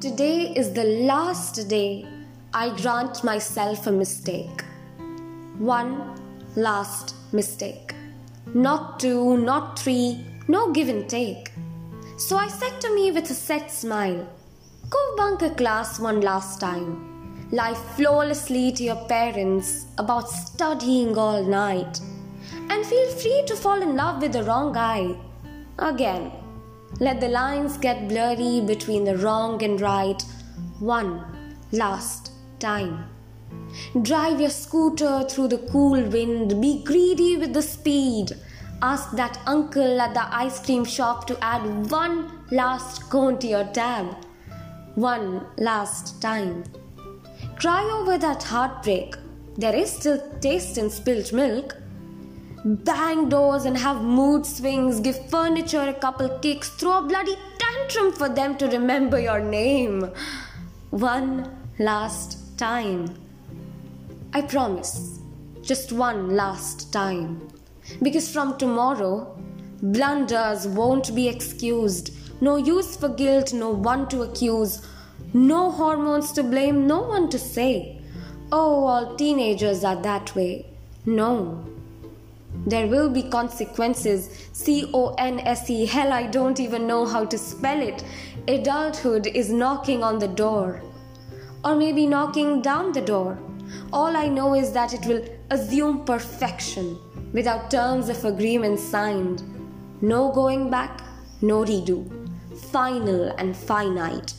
Today is the last day I grant myself a mistake. One last mistake. Not two, not three, no give and take. So I said to me with a set smile, Go bunk a class one last time. Lie flawlessly to your parents about studying all night. And feel free to fall in love with the wrong guy. Again, let the lines get blurry between the wrong and right one last time. Drive your scooter through the cool wind, be greedy with the speed. Ask that uncle at the ice cream shop to add one last cone to your tab. One last time. Cry over that heartbreak. There is still taste in spilt milk. Bang doors and have mood swings, give furniture a couple kicks, throw a bloody tantrum for them to remember your name. One last time. I promise, just one last time. Because from tomorrow, blunders won't be excused. No use for guilt, no one to accuse. No hormones to blame, no one to say. Oh, all teenagers are that way. No. There will be consequences. C O N S E. Hell, I don't even know how to spell it. Adulthood is knocking on the door. Or maybe knocking down the door. All I know is that it will assume perfection without terms of agreement signed. No going back, no redo. Final and finite.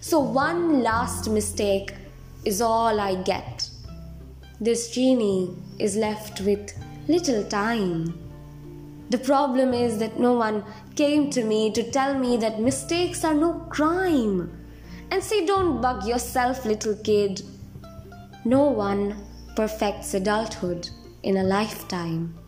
So, one last mistake is all I get. This genie is left with little time. The problem is that no one came to me to tell me that mistakes are no crime. And say, don't bug yourself, little kid. No one perfects adulthood in a lifetime.